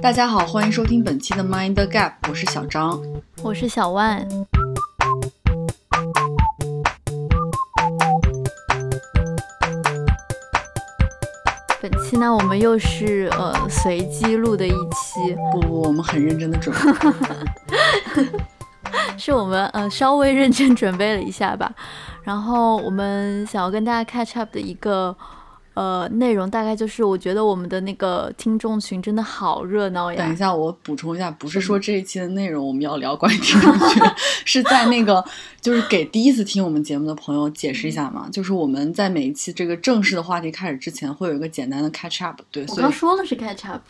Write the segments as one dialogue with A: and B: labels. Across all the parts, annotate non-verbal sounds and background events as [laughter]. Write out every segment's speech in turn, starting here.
A: 大家好，欢迎收听本期的 Mind the Gap，我是小张。
B: 我是小万。本期呢，我们又是呃随机录的一期，
A: 不不，我们很认真的准备。[laughs]
B: 是我们呃稍微认真准备了一下吧。然后我们想要跟大家 catch up 的一个呃内容，大概就是我觉得我们的那个听众群真的好热闹呀。
A: 等一下，我补充一下，不是说这一期的内容我们要聊关于听众群，[laughs] 是在那个就是给第一次听我们节目的朋友解释一下嘛，就是我们在每一期这个正式的话题开始之前，会有一个简单的 catch up。对，
B: 我刚说了是 catch up。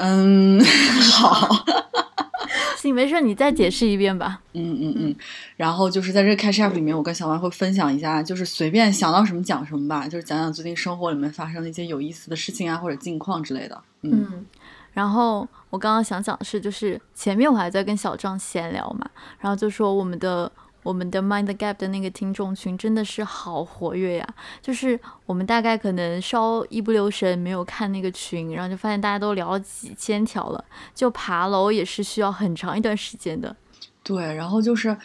A: 嗯，[laughs] 好。
B: 行，没事，你再解释一遍吧。
A: 嗯嗯嗯，然后就是在这个 catch up 里面，我跟小万会分享一下，就是随便想到什么讲什么吧，就是讲讲最近生活里面发生的一些有意思的事情啊，或者近况之类的。
B: 嗯，然后我刚刚想讲的是，就是前面我还在跟小张闲聊嘛，然后就说我们的。我们的 Mind Gap 的那个听众群真的是好活跃呀！就是我们大概可能稍一不留神没有看那个群，然后就发现大家都聊了几千条了。就爬楼也是需要很长一段时间的。
A: 对，然后就是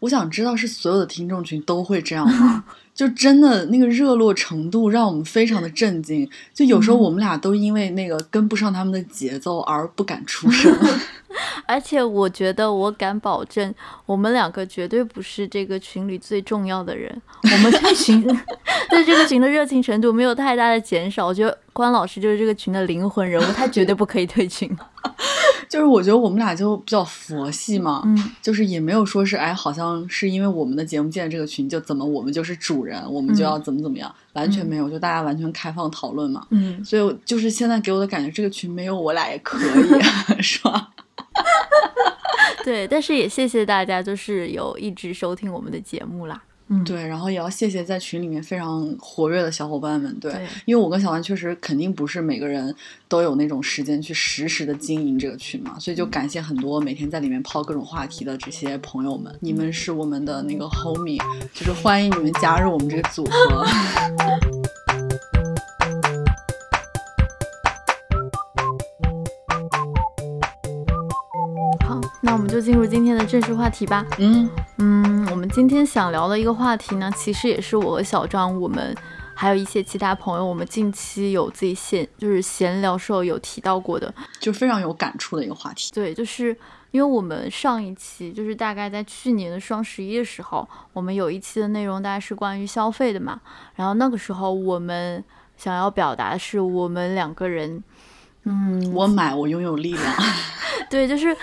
A: 我想知道是所有的听众群都会这样吗？就真的那个热络程度让我们非常的震惊。就有时候我们俩都因为那个跟不上他们的节奏而不敢出声。[laughs]
B: 而且我觉得，我敢保证，我们两个绝对不是这个群里最重要的人。我们这群 [laughs] 对这个群的热情程度没有太大的减少。我觉得关老师就是这个群的灵魂人物，他绝对不可以退群。
A: 就是我觉得我们俩就比较佛系嘛，
B: 嗯，
A: 就是也没有说是哎，好像是因为我们的节目建这个群，就怎么我们就是主人，我们就要怎么怎么样，完全没有，就大家完全开放讨论嘛。
B: 嗯，
A: 所以就是现在给我的感觉，这个群没有我俩也可以，[laughs] 是吧？[laughs]
B: 对，但是也谢谢大家，就是有一直收听我们的节目啦。嗯，
A: 对，然后也要谢谢在群里面非常活跃的小伙伴们。对，因为我跟小万确实肯定不是每个人都有那种时间去实时的经营这个群嘛，所以就感谢很多每天在里面抛各种话题的这些朋友们，你们是我们的那个 homie，就是欢迎你们加入我们这个组合。[laughs]
B: 好那我们就进入今天的正式话题吧。
A: 嗯
B: 嗯，今天想聊的一个话题呢，其实也是我和小张，我们还有一些其他朋友，我们近期有自己闲就是闲聊时候有提到过的，
A: 就非常有感触的一个话题。
B: 对，就是因为我们上一期就是大概在去年的双十一的时候，我们有一期的内容大概是关于消费的嘛，然后那个时候我们想要表达的是我们两个人，嗯，
A: 我买我拥有力量，[laughs]
B: 对，就是。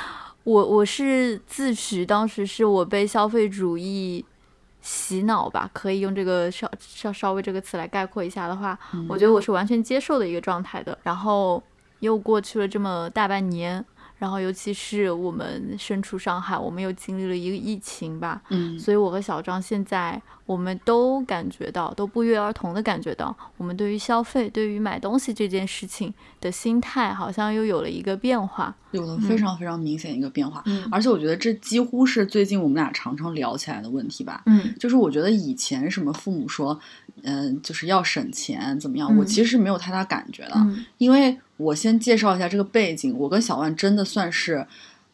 B: 我我是自诩当时是我被消费主义洗脑吧，可以用这个稍稍稍微这个词来概括一下的话，我觉得我是完全接受的一个状态的。然后又过去了这么大半年。然后，尤其是我们身处上海，我们又经历了一个疫情吧，
A: 嗯，
B: 所以我和小张现在我们都感觉到，都不约而同的感觉到，我们对于消费、对于买东西这件事情的心态，好像又有了一个变化，
A: 有了非常非常明显一个变化。
B: 嗯，
A: 而且我觉得这几乎是最近我们俩常常聊起来的问题吧。
B: 嗯，
A: 就是我觉得以前什么父母说，嗯，就是要省钱怎么样，我其实是没有太大感觉的，因为。我先介绍一下这个背景，我跟小万真的算是，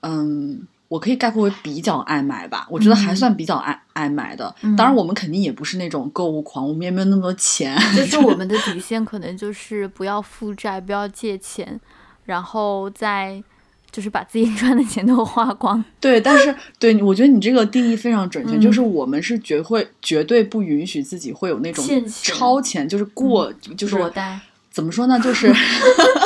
A: 嗯，我可以概括为比较爱买吧，我觉得还算比较爱爱买的。当然，我们肯定也不是那种购物狂，我们也没有那么多钱。
B: 就 [laughs] 是我们的底线可能就是不要负债，不要借钱，然后再就是把自己 [laughs] 赚的钱都花光。
A: 对，但是对我觉得你这个定义非常准确，就是我们是绝会绝对不允许自己会有那种超前，就是过就是
B: 裸贷。
A: 怎么说呢？就是，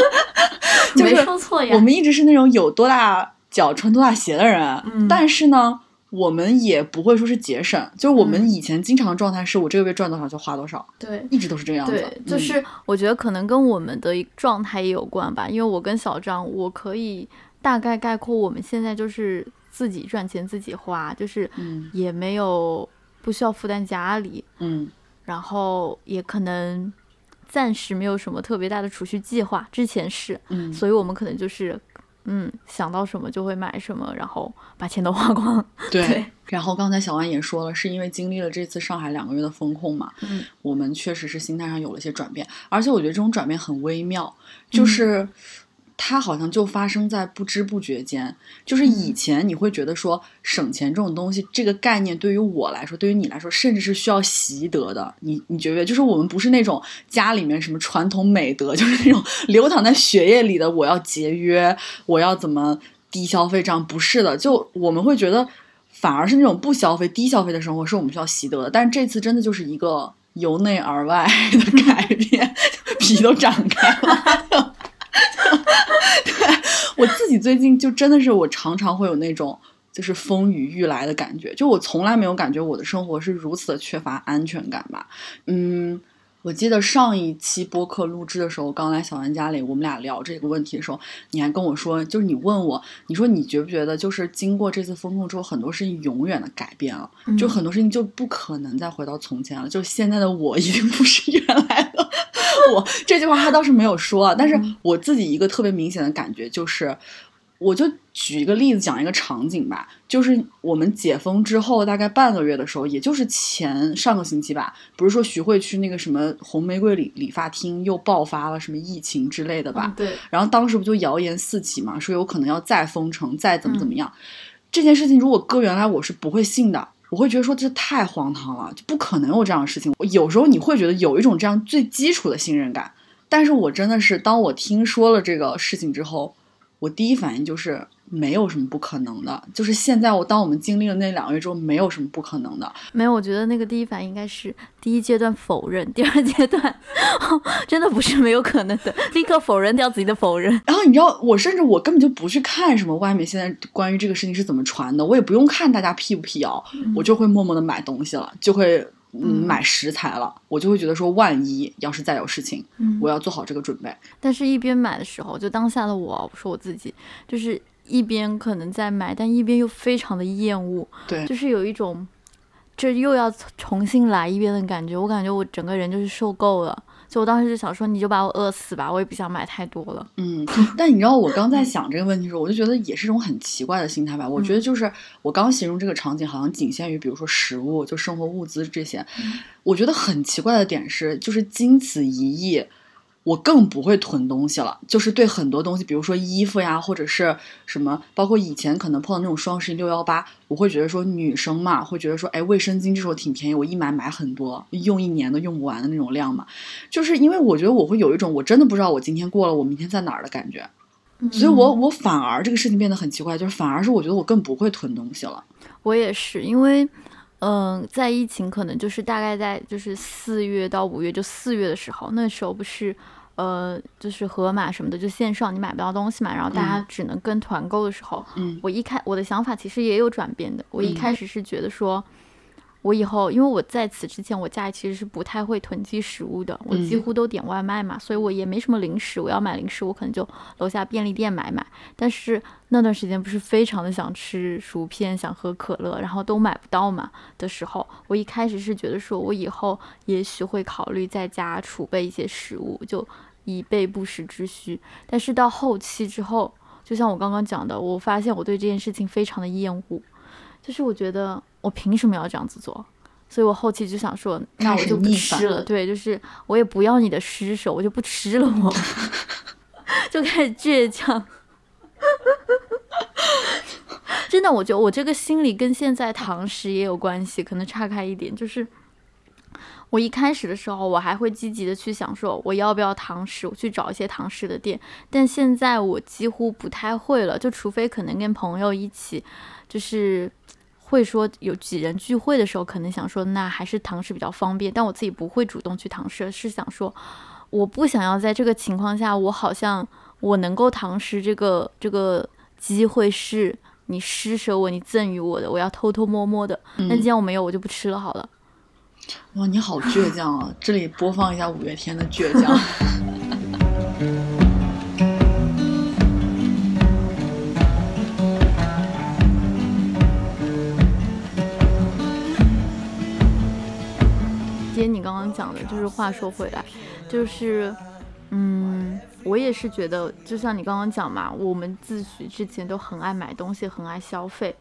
A: [laughs]
B: 没说错呀。
A: 我们一直是那种有多大脚穿多大鞋的人，但是呢，我们也不会说是节省。就是我们以前经常状态是我这个月赚多少就花多少，
B: 对，
A: 一直都是这样子。
B: 对，就是我觉得可能跟我们的状态也有关吧。因为我跟小张，我可以大概概括我们现在就是自己赚钱自己花，就是也没有不需要负担家里，
A: 嗯，
B: 然后也可能。暂时没有什么特别大的储蓄计划，之前是，
A: 嗯，
B: 所以我们可能就是，嗯，想到什么就会买什么，然后把钱都花光。[laughs]
A: 对，然后刚才小万也说了，是因为经历了这次上海两个月的风控嘛，
B: 嗯，
A: 我们确实是心态上有了一些转变，而且我觉得这种转变很微妙，就是它好像就发生在不知不觉间。就是以前你会觉得说省钱这种东西，这个概念对于我来说，对于你来说，甚至是需要习得的。你你觉得，就是我们不是那种家里面什么传统美德，[laughs] 就是那种流淌在血液里的，我要节约，我要怎么低消费，这样不是的。就我们会觉得，反而是那种不消费、低消费的生活，是我们需要习得的。但是这次真的就是一个。由内而外的改变，[laughs] 皮都长开了。对我自己最近就真的是，我常常会有那种就是风雨欲来的感觉。就我从来没有感觉我的生活是如此的缺乏安全感吧。嗯。我记得上一期播客录制的时候，刚来小安家里，我们俩聊这个问题的时候，你还跟我说，就是你问我，你说你觉不觉得，就是经过这次风控之后，很多事情永远的改变了，就很多事情就不可能再回到从前了，就现在的我已经不是原来的 [laughs] 我。这句话他倒是没有说，但是我自己一个特别明显的感觉就是。我就举一个例子，讲一个场景吧，就是我们解封之后大概半个月的时候，也就是前上个星期吧，不是说徐汇区那个什么红玫瑰理理发厅又爆发了什么疫情之类的吧？
B: 对。
A: 然后当时不就谣言四起嘛，说有可能要再封城，再怎么怎么样。这件事情如果搁原来我是不会信的，我会觉得说这太荒唐了，就不可能有这样的事情。有时候你会觉得有一种这样最基础的信任感，但是我真的是当我听说了这个事情之后。我第一反应就是没有什么不可能的，就是现在我当我们经历了那两个月之后，没有什么不可能的。
B: 没有，我觉得那个第一反应应该是第一阶段否认，第二阶段 [laughs] 真的不是没有可能的，立刻否认掉自己的否认。
A: 然后你知道，我甚至我根本就不去看什么外面现在关于这个事情是怎么传的，我也不用看大家辟不辟谣，我就会默默的买东西了，就会。嗯，买食材了，我就会觉得说，万一要是再有事情，我要做好这个准备。
B: 但是，一边买的时候，就当下的我，我说我自己，就是一边可能在买，但一边又非常的厌恶，
A: 对，
B: 就是有一种，这又要重新来一遍的感觉。我感觉我整个人就是受够了。就我当时就想说，你就把我饿死吧，我也不想买太多了。
A: 嗯，[laughs] 但你知道我刚在想这个问题的时候，我就觉得也是一种很奇怪的心态吧。我觉得就是我刚形容这个场景，好像仅限于比如说食物，就生活物资这些。我觉得很奇怪的点是，就是经此一役。我更不会囤东西了，就是对很多东西，比如说衣服呀，或者是什么，包括以前可能碰到那种双十一、六幺八，我会觉得说女生嘛，会觉得说，哎，卫生巾这时候挺便宜，我一买买很多，用一年都用不完的那种量嘛。就是因为我觉得我会有一种我真的不知道我今天过了，我明天在哪儿的感觉，所以我我反而这个事情变得很奇怪，就是反而是我觉得我更不会囤东西了。
B: 我也是，因为。嗯，在疫情可能就是大概在就是四月到五月，就四月的时候，那时候不是，呃，就是盒马什么的，就线上你买不到东西嘛，然后大家只能跟团购的时候，
A: 嗯，
B: 我一开我的想法其实也有转变的，我一开始是觉得说。我以后，因为我在此之前，我家里其实是不太会囤积食物的，我几乎都点外卖嘛，所以我也没什么零食。我要买零食，我可能就楼下便利店买买。但是那段时间不是非常的想吃薯片，想喝可乐，然后都买不到嘛的时候，我一开始是觉得说我以后也许会考虑在家储备一些食物，就以备不时之需。但是到后期之后，就像我刚刚讲的，我发现我对这件事情非常的厌恶，就是我觉得。我凭什么要这样子做？所以我后期就想说，那我就不吃了。对，就是我也不要你的施舍，我就不吃了。我 [laughs] 就开始倔强。[laughs] 真的，我觉得我这个心理跟现在堂食也有关系，可能岔开一点。就是我一开始的时候，我还会积极的去想说，我要不要堂食？我去找一些堂食的店。但现在我几乎不太会了，就除非可能跟朋友一起，就是。会说有几人聚会的时候，可能想说那还是堂食比较方便，但我自己不会主动去堂食，是想说我不想要在这个情况下，我好像我能够堂食这个这个机会是你施舍我，你赠予我的，我要偷偷摸摸的。那既然我没有，我就不吃了好了。
A: 哇，你好倔强啊！这里播放一下五月天的倔强。[laughs]
B: 你刚刚讲的，就是话说回来，就是，嗯，我也是觉得，就像你刚刚讲嘛，我们自诩之前都很爱买东西，很爱消费。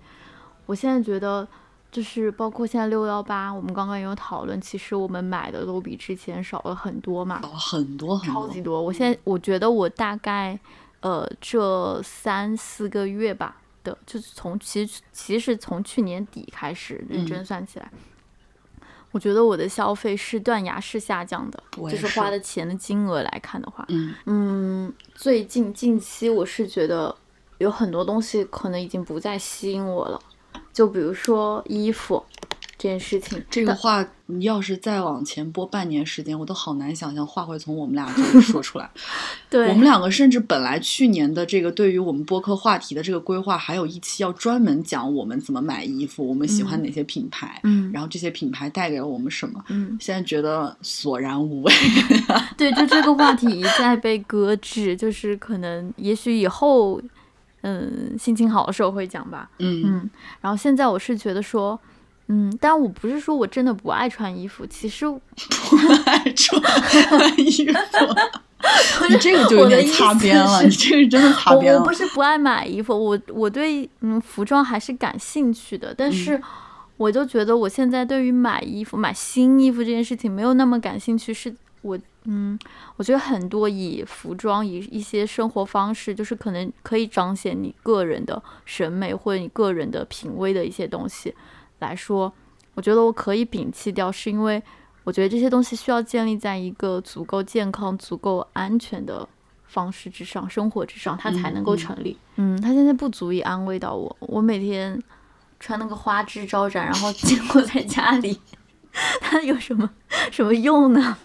B: 我现在觉得，就是包括现在六幺八，我们刚刚也有讨论，其实我们买的都比之前少了很多嘛，
A: 很多很多，
B: 超级多。我现在我觉得我大概呃这三四个月吧的，就是从其实其实从去年底开始认真算起来，我觉得我的消费是断崖式下降的，就是花的钱的金额来看的话，
A: 嗯
B: 嗯，最近近期我是觉得有很多东西可能已经不再吸引我了，就比如说衣服。这件事情，
A: 这个话你要是再往前播半年时间，我都好难想象话会从我们俩嘴里说出来。[laughs]
B: 对
A: 我们两个，甚至本来去年的这个对于我们播客话题的这个规划，还有一期要专门讲我们怎么买衣服，我们喜欢哪些品牌，
B: 嗯，
A: 然后这些品牌带给了我们什么，
B: 嗯，
A: 现在觉得索然无味。[laughs]
B: 对，就这个话题一再被搁置，就是可能也许以后，嗯，心情好的时候会讲吧，
A: 嗯
B: 嗯，然后现在我是觉得说。嗯，但我不是说我真的不爱穿衣服，其实
A: 不 [laughs] 爱穿衣服，[laughs] 你这个就有点擦边了，你这个真的擦边
B: 了。我不是不爱买衣服，我我对嗯服装还是感兴趣的，但是我就觉得我现在对于买衣服、买新衣服这件事情没有那么感兴趣。是我嗯，我觉得很多以服装、以一些生活方式，就是可能可以彰显你个人的审美或者你个人的品味的一些东西。来说，我觉得我可以摒弃掉，是因为我觉得这些东西需要建立在一个足够健康、足够安全的方式之上、生活之上，它才能够成立。嗯，它现在不足以安慰到我。我每天穿那个花枝招展，然后经过在家里，[laughs] 它有什么什么用呢？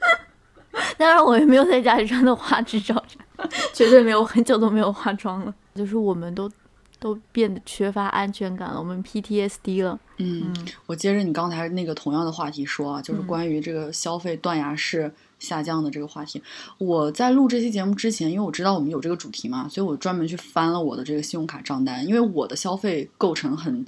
B: [laughs] 当然，我也没有在家里穿的花枝招展，绝对没有，很久都没有化妆了。就是我们都。都变得缺乏安全感了，我们 PTSD 了。
A: 嗯，我接着你刚才那个同样的话题说啊，就是关于这个消费断崖式下降的这个话题。我在录这期节目之前，因为我知道我们有这个主题嘛，所以我专门去翻了我的这个信用卡账单，因为我的消费构成很。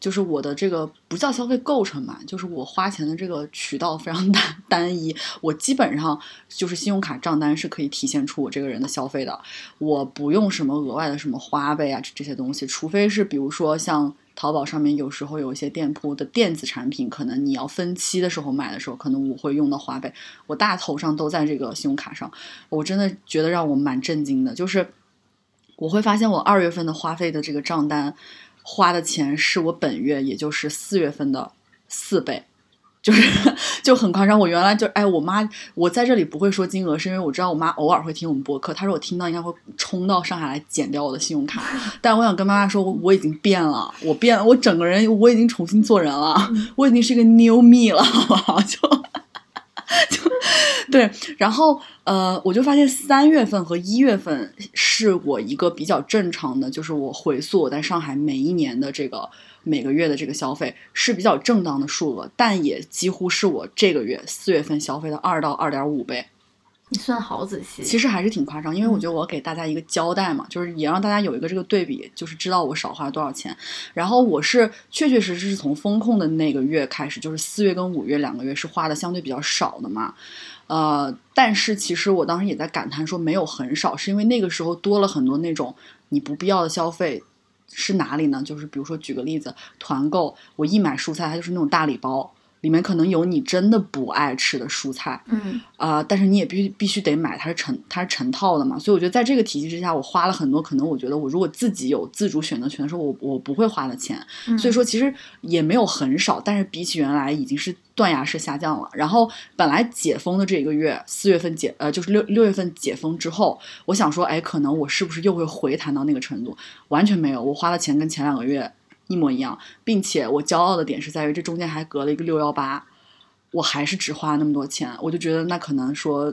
A: 就是我的这个不叫消费构成吧，就是我花钱的这个渠道非常 [laughs] 单单一。我基本上就是信用卡账单是可以体现出我这个人的消费的，我不用什么额外的什么花呗啊这些东西，除非是比如说像淘宝上面有时候有一些店铺的电子产品，可能你要分期的时候买的时候，可能我会用到花呗。我大头上都在这个信用卡上，我真的觉得让我蛮震惊的，就是我会发现我二月份的花费的这个账单。花的钱是我本月，也就是四月份的四倍，就是 [laughs] 就很夸张。我原来就哎，我妈，我在这里不会说金额，是因为我知道我妈偶尔会听我们播客，她说我听到应该会冲到上海来剪掉我的信用卡。[laughs] 但我想跟妈妈说，我已经变了，我变了，我整个人我已经重新做人了，我已经是一个 new me 了，好不好？[laughs] 就。[laughs] 就对，然后呃，我就发现三月份和一月份是我一个比较正常的，就是我回溯我在上海每一年的这个每个月的这个消费是比较正当的数额，但也几乎是我这个月四月份消费的二到二点五倍。
B: 你算好仔细，
A: 其实还是挺夸张，因为我觉得我给大家一个交代嘛，就是也让大家有一个这个对比，就是知道我少花了多少钱。然后我是确确实实是从风控的那个月开始，就是四月跟五月两个月是花的相对比较少的嘛。呃，但是其实我当时也在感叹说没有很少，是因为那个时候多了很多那种你不必要的消费。是哪里呢？就是比如说举个例子，团购，我一买蔬菜，它就是那种大礼包。里面可能有你真的不爱吃的蔬菜，
B: 嗯
A: 啊，但是你也必须必须得买，它是成它是成套的嘛，所以我觉得在这个体系之下，我花了很多，可能我觉得我如果自己有自主选择权的时候，我我不会花的钱，所以说其实也没有很少，但是比起原来已经是断崖式下降了。然后本来解封的这一个月，四月份解呃就是六六月份解封之后，我想说，哎，可能我是不是又会回弹到那个程度？完全没有，我花的钱跟前两个月。一模一样，并且我骄傲的点是在于这中间还隔了一个六幺八，我还是只花了那么多钱，我就觉得那可能说，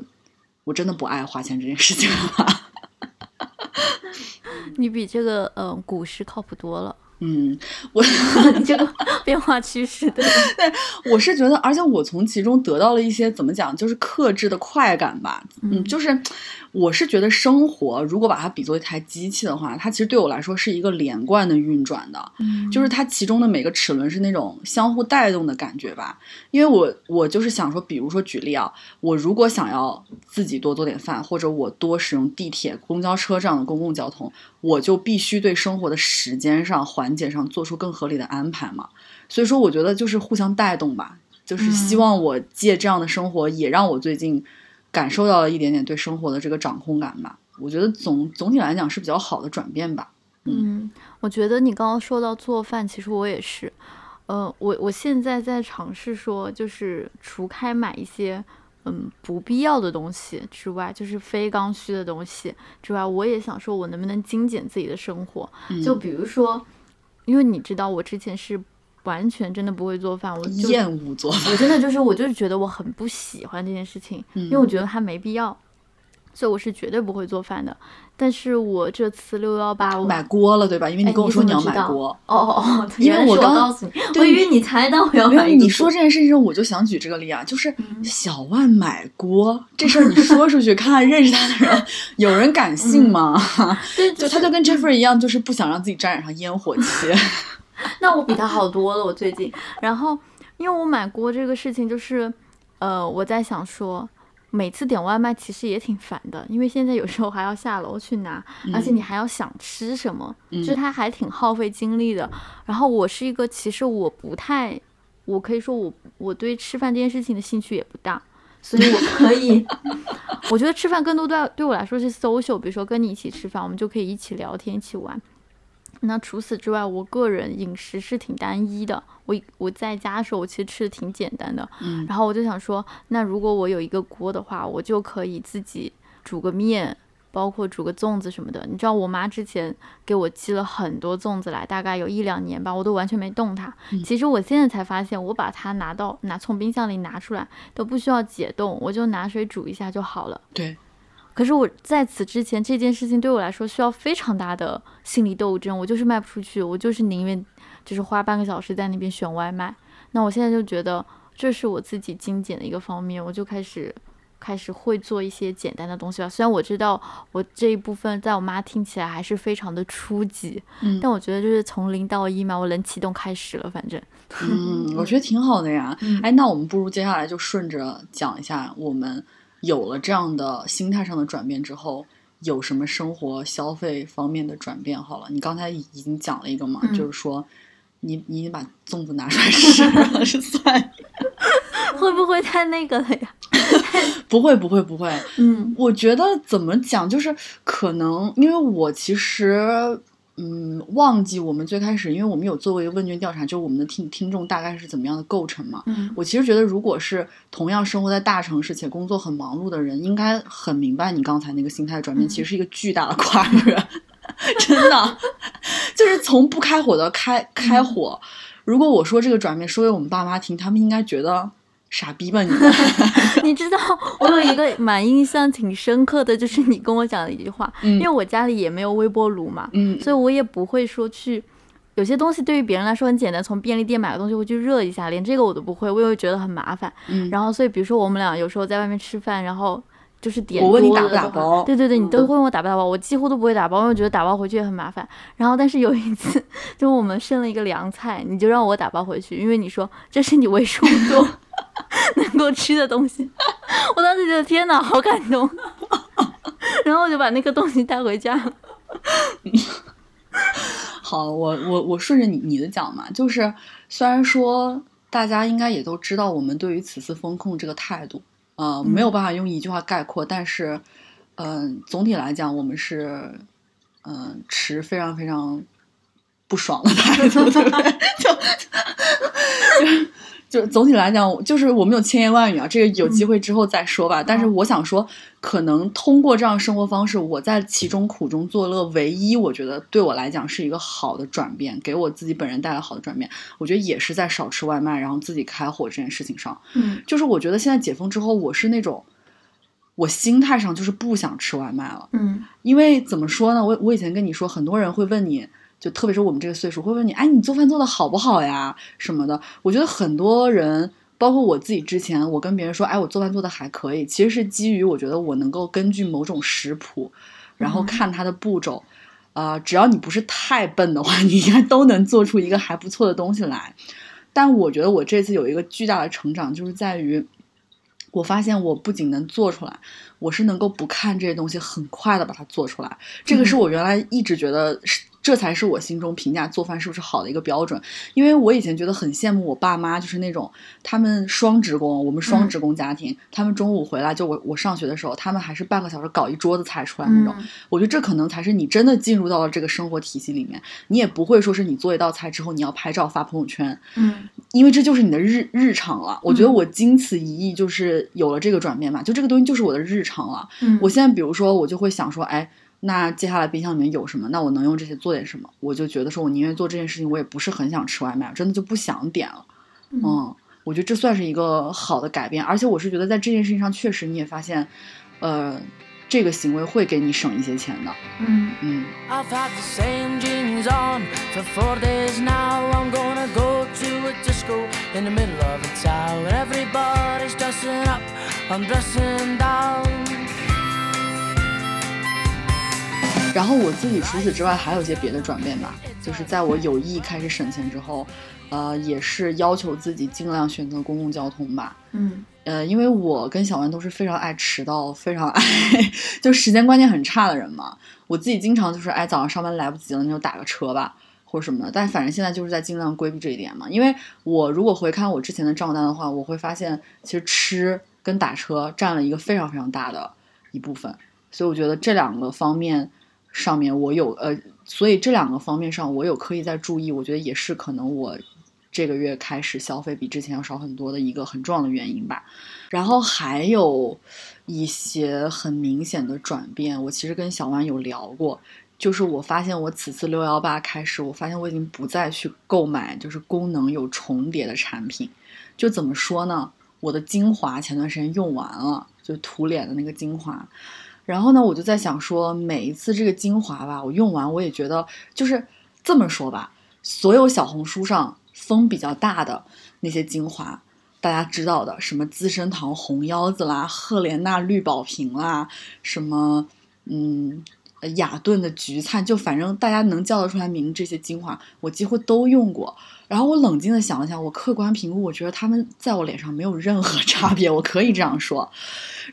A: 我真的不爱花钱这件事情了。[laughs]
B: 你比这个嗯股市靠谱多了。
A: 嗯，我 [laughs]
B: 这个变化趋势的，
A: 对，我是觉得，而且我从其中得到了一些怎么讲，就是克制的快感吧。嗯，就是。我是觉得生活如果把它比作一台机器的话，它其实对我来说是一个连贯的运转的，就是它其中的每个齿轮是那种相互带动的感觉吧。因为我我就是想说，比如说举例啊，我如果想要自己多做点饭，或者我多使用地铁、公交车这样的公共交通，我就必须对生活的时间上、环节上做出更合理的安排嘛。所以说，我觉得就是互相带动吧，就是希望我借这样的生活，也让我最近。感受到了一点点对生活的这个掌控感吧，我觉得总总体来讲是比较好的转变吧。
B: 嗯，我觉得你刚刚说到做饭，其实我也是。呃，我我现在在尝试说，就是除开买一些嗯不必要的东西之外，就是非刚需的东西之外，我也想说，我能不能精简自己的生活？就比如说，因为你知道，我之前是完全真的不会做饭，我
A: 厌恶做饭，
B: 我真的就是我就是觉得我很不喜欢这件事情，因为我觉得它没必要。所以我是绝对不会做饭的，但是我这次六幺八我
A: 买锅了，对吧？因为你跟我说你要买锅，
B: 哦哦哦，[laughs]
A: 因为
B: 我
A: 刚
B: 告诉你，我以为你猜到我要买。
A: 你说这件事情，我就想举这个例啊，就是小万买锅这事儿，你说出去，看 [laughs] 看认识他的人有人敢信吗？
B: 对，[laughs]
A: 就他就跟 Jeffrey 一样，就是不想让自己沾染上烟火气。
B: 那我比他好多了，我最近。然后，因为我买锅这个事情，就是呃，我在想说。每次点外卖其实也挺烦的，因为现在有时候还要下楼去拿，而且你还要想吃什么，就它还挺耗费精力的。然后我是一个，其实我不太，我可以说我我对吃饭这件事情的兴趣也不大，所以我可以，[laughs] 我觉得吃饭更多对对我来说是 social，比如说跟你一起吃饭，我们就可以一起聊天，一起玩。那除此之外，我个人饮食是挺单一的。我我在家的时候，我其实吃的挺简单的。
A: 嗯，
B: 然后我就想说，那如果我有一个锅的话，我就可以自己煮个面，包括煮个粽子什么的。你知道，我妈之前给我寄了很多粽子来，大概有一两年吧，我都完全没动它。其实我现在才发现，我把它拿到拿从冰箱里拿出来都不需要解冻，我就拿水煮一下就好了。
A: 对。
B: 可是我在此之前这件事情对我来说需要非常大的心理斗争，我就是卖不出去，我就是宁愿就是花半个小时在那边选外卖。那我现在就觉得这是我自己精简的一个方面，我就开始开始会做一些简单的东西吧。虽然我知道我这一部分在我妈听起来还是非常的初级，
A: 嗯，
B: 但我觉得就是从零到一嘛，我能启动开始了，反正，
A: 嗯，我觉得挺好的呀。哎，那我们不如接下来就顺着讲一下我们。有了这样的心态上的转变之后，有什么生活消费方面的转变？好了，你刚才已经讲了一个嘛，就是说，你你把粽子拿出来吃了 [laughs] 是算，
B: 会不会太那个了呀？
A: 不会不会不会，
B: 嗯，
A: 我觉得怎么讲，就是可能因为我其实。嗯，忘记我们最开始，因为我们有做过一个问卷调查，就是我们的听听众大概是怎么样的构成嘛。
B: 嗯，
A: 我其实觉得，如果是同样生活在大城市且工作很忙碌的人，应该很明白你刚才那个心态转变，其实是一个巨大的跨越，[laughs] 真的，就是从不开火到开开火。如果我说这个转变说给我们爸妈听，他们应该觉得。傻逼吧你！[laughs]
B: 你知道我有一个 [laughs] 蛮印象挺深刻的，就是你跟我讲的一句话，因为我家里也没有微波炉嘛，
A: 嗯，
B: 所以我也不会说去有些东西对于别人来说很简单，从便利店买个东西会去热一下，连这个我都不会，我也会觉得很麻烦。
A: 嗯，
B: 然后所以比如说我们俩有时候在外面吃饭，然后就是点，
A: 我问你打不打包？
B: 对对对，你都会问我打不打包，我几乎都不会打包，因为我觉得打包回去也很麻烦。然后但是有一次，就我们剩了一个凉菜，你就让我打包回去，因为你说这是你为数不多。[laughs] [laughs] 能够吃的东西，我当时觉得天哪，好感动，[laughs] 然后我就把那个东西带回家。[laughs]
A: 好，我我我顺着你你的讲嘛，就是虽然说大家应该也都知道我们对于此次风控这个态度，呃，没有办法用一句话概括，但是，嗯，总体来讲，我们是嗯持非常非常不爽的态度，对不对？就就。总体来讲，就是我们有千言万语啊，这个有机会之后再说吧。但是我想说，可能通过这样生活方式，我在其中苦中作乐，唯一我觉得对我来讲是一个好的转变，给我自己本人带来好的转变。我觉得也是在少吃外卖，然后自己开火这件事情上。
B: 嗯，
A: 就是我觉得现在解封之后，我是那种，我心态上就是不想吃外卖了。
B: 嗯，
A: 因为怎么说呢？我我以前跟你说，很多人会问你。就特别是我们这个岁数，会问你，哎，你做饭做的好不好呀？什么的。我觉得很多人，包括我自己，之前我跟别人说，哎，我做饭做的还可以，其实是基于我觉得我能够根据某种食谱，然后看它的步骤，啊，只要你不是太笨的话，[laughs] 你应该都能做出一个还不错的东西来。但我觉得我这次有一个巨大的成长，就是在于，我发现我不仅能做出来，我是能够不看这些东西，很快的把它做出来。这个是我原来一直觉得是。这才是我心中评价做饭是不是好的一个标准。因为我以前觉得很羡慕我爸妈，就是那种他们双职工，我们双职工家庭，他们中午回来就我我上学的时候，他们还是半个小时搞一桌子菜出来那种。我觉得这可能才是你真的进入到了这个生活体系里面，你也不会说是你做一道菜之后你要拍照发朋友圈，
B: 嗯，
A: 因为这就是你的日日常了。我觉得我经此一役就是有了这个转变嘛，就这个东西就是我的日常了。
B: 嗯，
A: 我现在比如说我就会想说，哎。那接下来冰箱里面有什么？那我能用这些做点什么？我就觉得说，我宁愿做这件事情，我也不是很想吃外卖，真的就不想点了。嗯，我觉得这算是一个好的改变，而且我是觉得在这件事情上，确实你也发现，呃，这个行为会给你省一些钱的。
B: 嗯
A: 嗯。然后我自己除此之外还有一些别的转变吧，就是在我有意开始省钱之后，呃，也是要求自己尽量选择公共交通吧。
B: 嗯，
A: 呃，因为我跟小文都是非常爱迟到、非常爱 [laughs] 就时间观念很差的人嘛。我自己经常就是哎早上上班来不及了，那就打个车吧，或者什么的。但反正现在就是在尽量规避这一点嘛。因为我如果回看我之前的账单的话，我会发现其实吃跟打车占了一个非常非常大的一部分，所以我觉得这两个方面。上面我有呃，所以这两个方面上我有刻意在注意，我觉得也是可能我这个月开始消费比之前要少很多的一个很重要的原因吧。然后还有一些很明显的转变，我其实跟小万有聊过，就是我发现我此次六幺八开始，我发现我已经不再去购买就是功能有重叠的产品。就怎么说呢？我的精华前段时间用完了，就涂脸的那个精华。然后呢，我就在想说，每一次这个精华吧，我用完我也觉得就是这么说吧。所有小红书上风比较大的那些精华，大家知道的，什么资生堂红腰子啦、赫莲娜绿宝瓶啦，什么嗯雅顿的橘灿，就反正大家能叫得出来名这些精华，我几乎都用过。然后我冷静的想了想，我客观评估，我觉得他们在我脸上没有任何 [laughs] 差别，我可以这样说。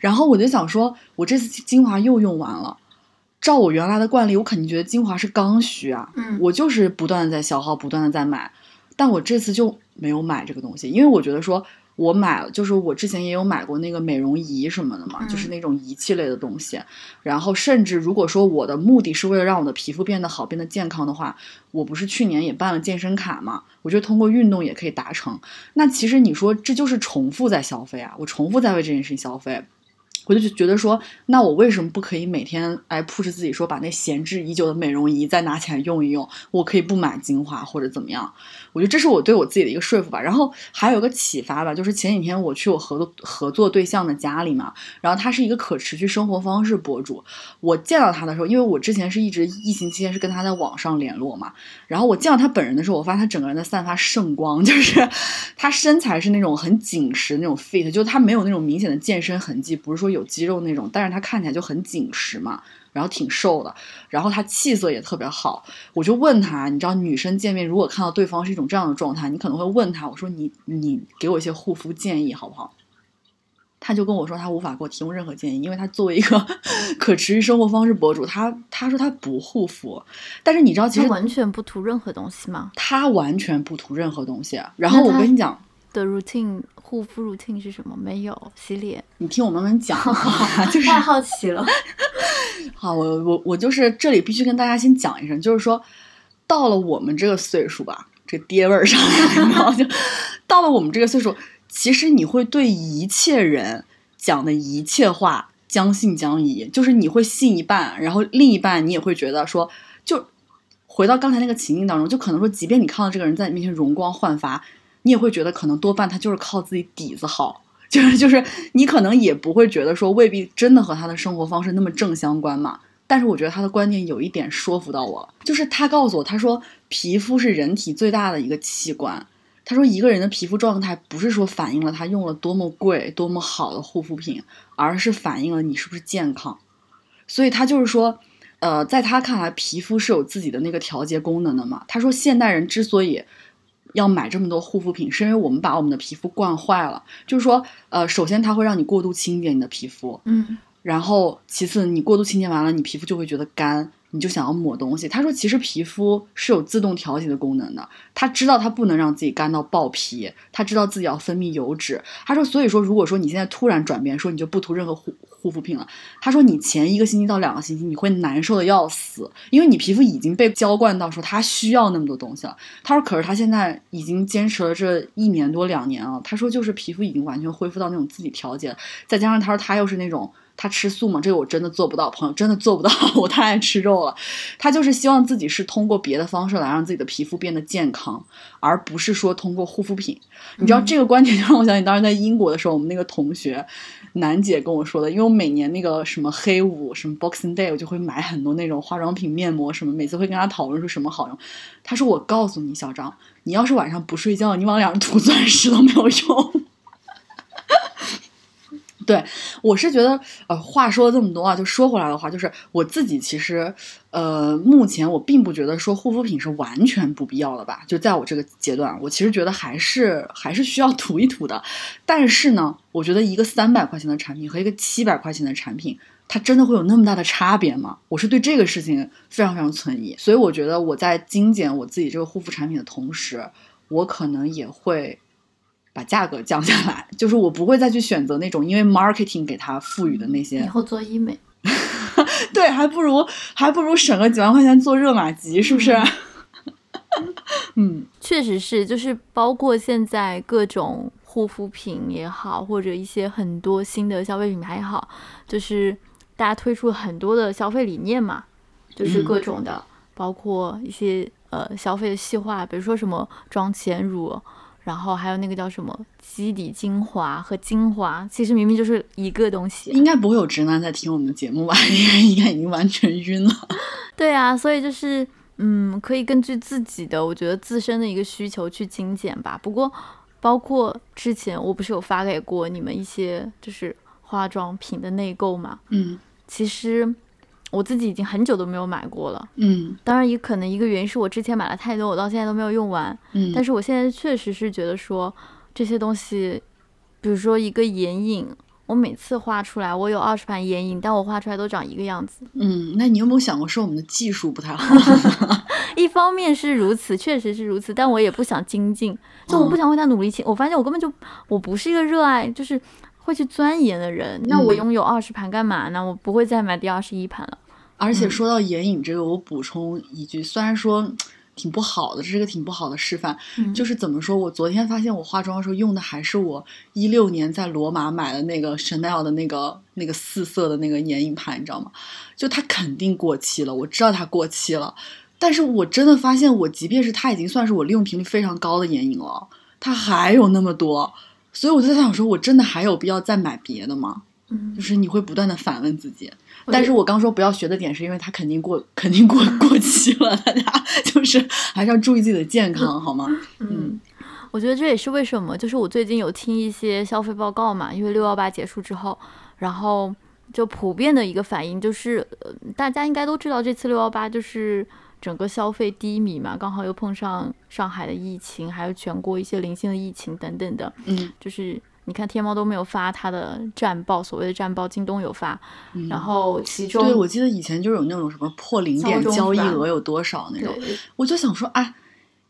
A: 然后我就想说，我这次精华又用完了，照我原来的惯例，我肯定觉得精华是刚需啊。
B: 嗯，
A: 我就是不断的在消耗，不断的在买，但我这次就没有买这个东西，因为我觉得说。我买了，就是我之前也有买过那个美容仪什么的嘛，就是那种仪器类的东西。然后，甚至如果说我的目的是为了让我的皮肤变得好、变得健康的话，我不是去年也办了健身卡嘛？我觉得通过运动也可以达成。那其实你说这就是重复在消费啊，我重复在为这件事情消费。我就觉得说，那我为什么不可以每天哎 push 自己说把那闲置已久的美容仪再拿起来用一用？我可以不买精华或者怎么样？我觉得这是我对我自己的一个说服吧。然后还有个启发吧，就是前几天我去我合作合作对象的家里嘛，然后他是一个可持续生活方式博主。我见到他的时候，因为我之前是一直疫情期间是跟他在网上联络嘛，然后我见到他本人的时候，我发现他整个人在散发圣光，就是他身材是那种很紧实那种 fit，就他没有那种明显的健身痕迹，不是说有。有肌肉那种，但是他看起来就很紧实嘛，然后挺瘦的，然后他气色也特别好。我就问他，你知道女生见面如果看到对方是一种这样的状态，你可能会问他，我说你你给我一些护肤建议好不好？他就跟我说他无法给我提供任何建议，因为他作为一个 [laughs] 可持续生活方式博主，他他说他不护肤，但是你知道其实
B: 完全不涂任何东西吗？
A: 他完全不涂任何东西，然后我跟你讲。
B: 的 routine 护肤 routine 是什么？没有洗脸。
A: 你听我慢慢讲，[laughs] 就是
B: 太好奇了。[laughs]
A: 好，我我我就是这里必须跟大家先讲一声，就是说到了我们这个岁数吧，这爹味儿上来，然后 [laughs] 就到了我们这个岁数，其实你会对一切人讲的一切话将信将疑，就是你会信一半，然后另一半你也会觉得说，就回到刚才那个情境当中，就可能说，即便你看到这个人在你面前容光焕发。你也会觉得可能多半他就是靠自己底子好，[laughs] 就是就是你可能也不会觉得说未必真的和他的生活方式那么正相关嘛。但是我觉得他的观点有一点说服到我，就是他告诉我，他说皮肤是人体最大的一个器官。他说一个人的皮肤状态不是说反映了他用了多么贵、多么好的护肤品，而是反映了你是不是健康。所以他就是说，呃，在他看来，皮肤是有自己的那个调节功能的嘛。他说现代人之所以要买这么多护肤品，是因为我们把我们的皮肤惯坏了。就是说，呃，首先它会让你过度清洁你的皮肤，
B: 嗯，
A: 然后其次你过度清洁完了，你皮肤就会觉得干，你就想要抹东西。他说，其实皮肤是有自动调节的功能的，他知道他不能让自己干到爆皮，他知道自己要分泌油脂。他说，所以说，如果说你现在突然转变，说你就不涂任何护护肤品了，他说你前一个星期到两个星期你会难受的要死，因为你皮肤已经被浇灌到说他需要那么多东西了。他说，可是他现在已经坚持了这一年多两年啊，他说就是皮肤已经完全恢复到那种自己调节，再加上他说他又是那种。他吃素吗？这个我真的做不到，朋友真的做不到。[laughs] 我太爱吃肉了。他就是希望自己是通过别的方式来让自己的皮肤变得健康，而不是说通过护肤品。你知道这个观点就让我想起当时在英国的时候，我们那个同学楠姐跟我说的。因为我每年那个什么黑五什么 Boxing Day，我就会买很多那种化妆品、面膜什么，每次会跟他讨论说什么好用。他说：“我告诉你，小张，你要是晚上不睡觉，你往脸上涂钻石都没有用。”对，我是觉得，呃，话说了这么多啊，就说回来的话，就是我自己其实，呃，目前我并不觉得说护肤品是完全不必要的吧。就在我这个阶段，我其实觉得还是还是需要涂一涂的。但是呢，我觉得一个三百块钱的产品和一个七百块钱的产品，它真的会有那么大的差别吗？我是对这个事情非常非常存疑。所以我觉得我在精简我自己这个护肤产品的同时，我可能也会。把价格降下来，就是我不会再去选择那种因为 marketing 给它赋予的那些。
B: 以后做医美，
A: 对，还不如还不如省个几万块钱做热玛吉，是不是？[laughs] 嗯，
B: 确实是，就是包括现在各种护肤品也好，或者一些很多新的消费品牌也好，就是大家推出了很多的消费理念嘛，就是各种的，包括一些呃消费的细化，比如说什么妆前乳。然后还有那个叫什么基底精华和精华，其实明明就是一个东西。
A: 应该不会有直男在听我们的节目吧？[laughs] 应该应该已经完全晕了。[laughs]
B: 对啊，所以就是嗯，可以根据自己的，我觉得自身的一个需求去精简吧。不过，包括之前我不是有发给过你们一些就是化妆品的内购嘛？
A: 嗯，
B: 其实。我自己已经很久都没有买过了，
A: 嗯，
B: 当然也可能一个原因是我之前买了太多，我到现在都没有用完，
A: 嗯，
B: 但是我现在确实是觉得说这些东西，比如说一个眼影，我每次画出来，我有二十盘眼影，但我画出来都长一个样子，
A: 嗯，那你有没有想过是我们的技术不太好？[laughs]
B: 一方面是如此，确实是如此，但我也不想精进，就我不想为他努力，我发现我根本就我不是一个热爱，就是。会去钻研的人，那我拥有二十盘干嘛呢？我不会再买第二十一盘了。
A: 而且说到眼影这个，我补充一句，虽然说挺不好的，这是个挺不好的示范。就是怎么说，我昨天发现我化妆的时候用的还是我一六年在罗马买的那个 Chanel 的那个那个四色的那个眼影盘，你知道吗？就它肯定过期了，我知道它过期了，但是我真的发现，我即便是它已经算是我利用频率非常高的眼影了，它还有那么多。所以我就在想，说我真的还有必要再买别的吗？
B: 嗯，
A: 就是你会不断的反问自己。但是我刚说不要学的点，是因为它肯定过，肯定过过期了，大家就是还是要注意自己的健康，好吗？
B: 嗯，我觉得这也是为什么，就是我最近有听一些消费报告嘛，因为六幺八结束之后，然后就普遍的一个反应就是，大家应该都知道，这次六幺八就是。整个消费低迷嘛，刚好又碰上上海的疫情，还有全国一些零星的疫情等等的，
A: 嗯，
B: 就是你看天猫都没有发它的战报，所谓的战报，京东有发，然后其中
A: 对我记得以前就有那种什么破零点交易额有多少那种，我就想说，哎，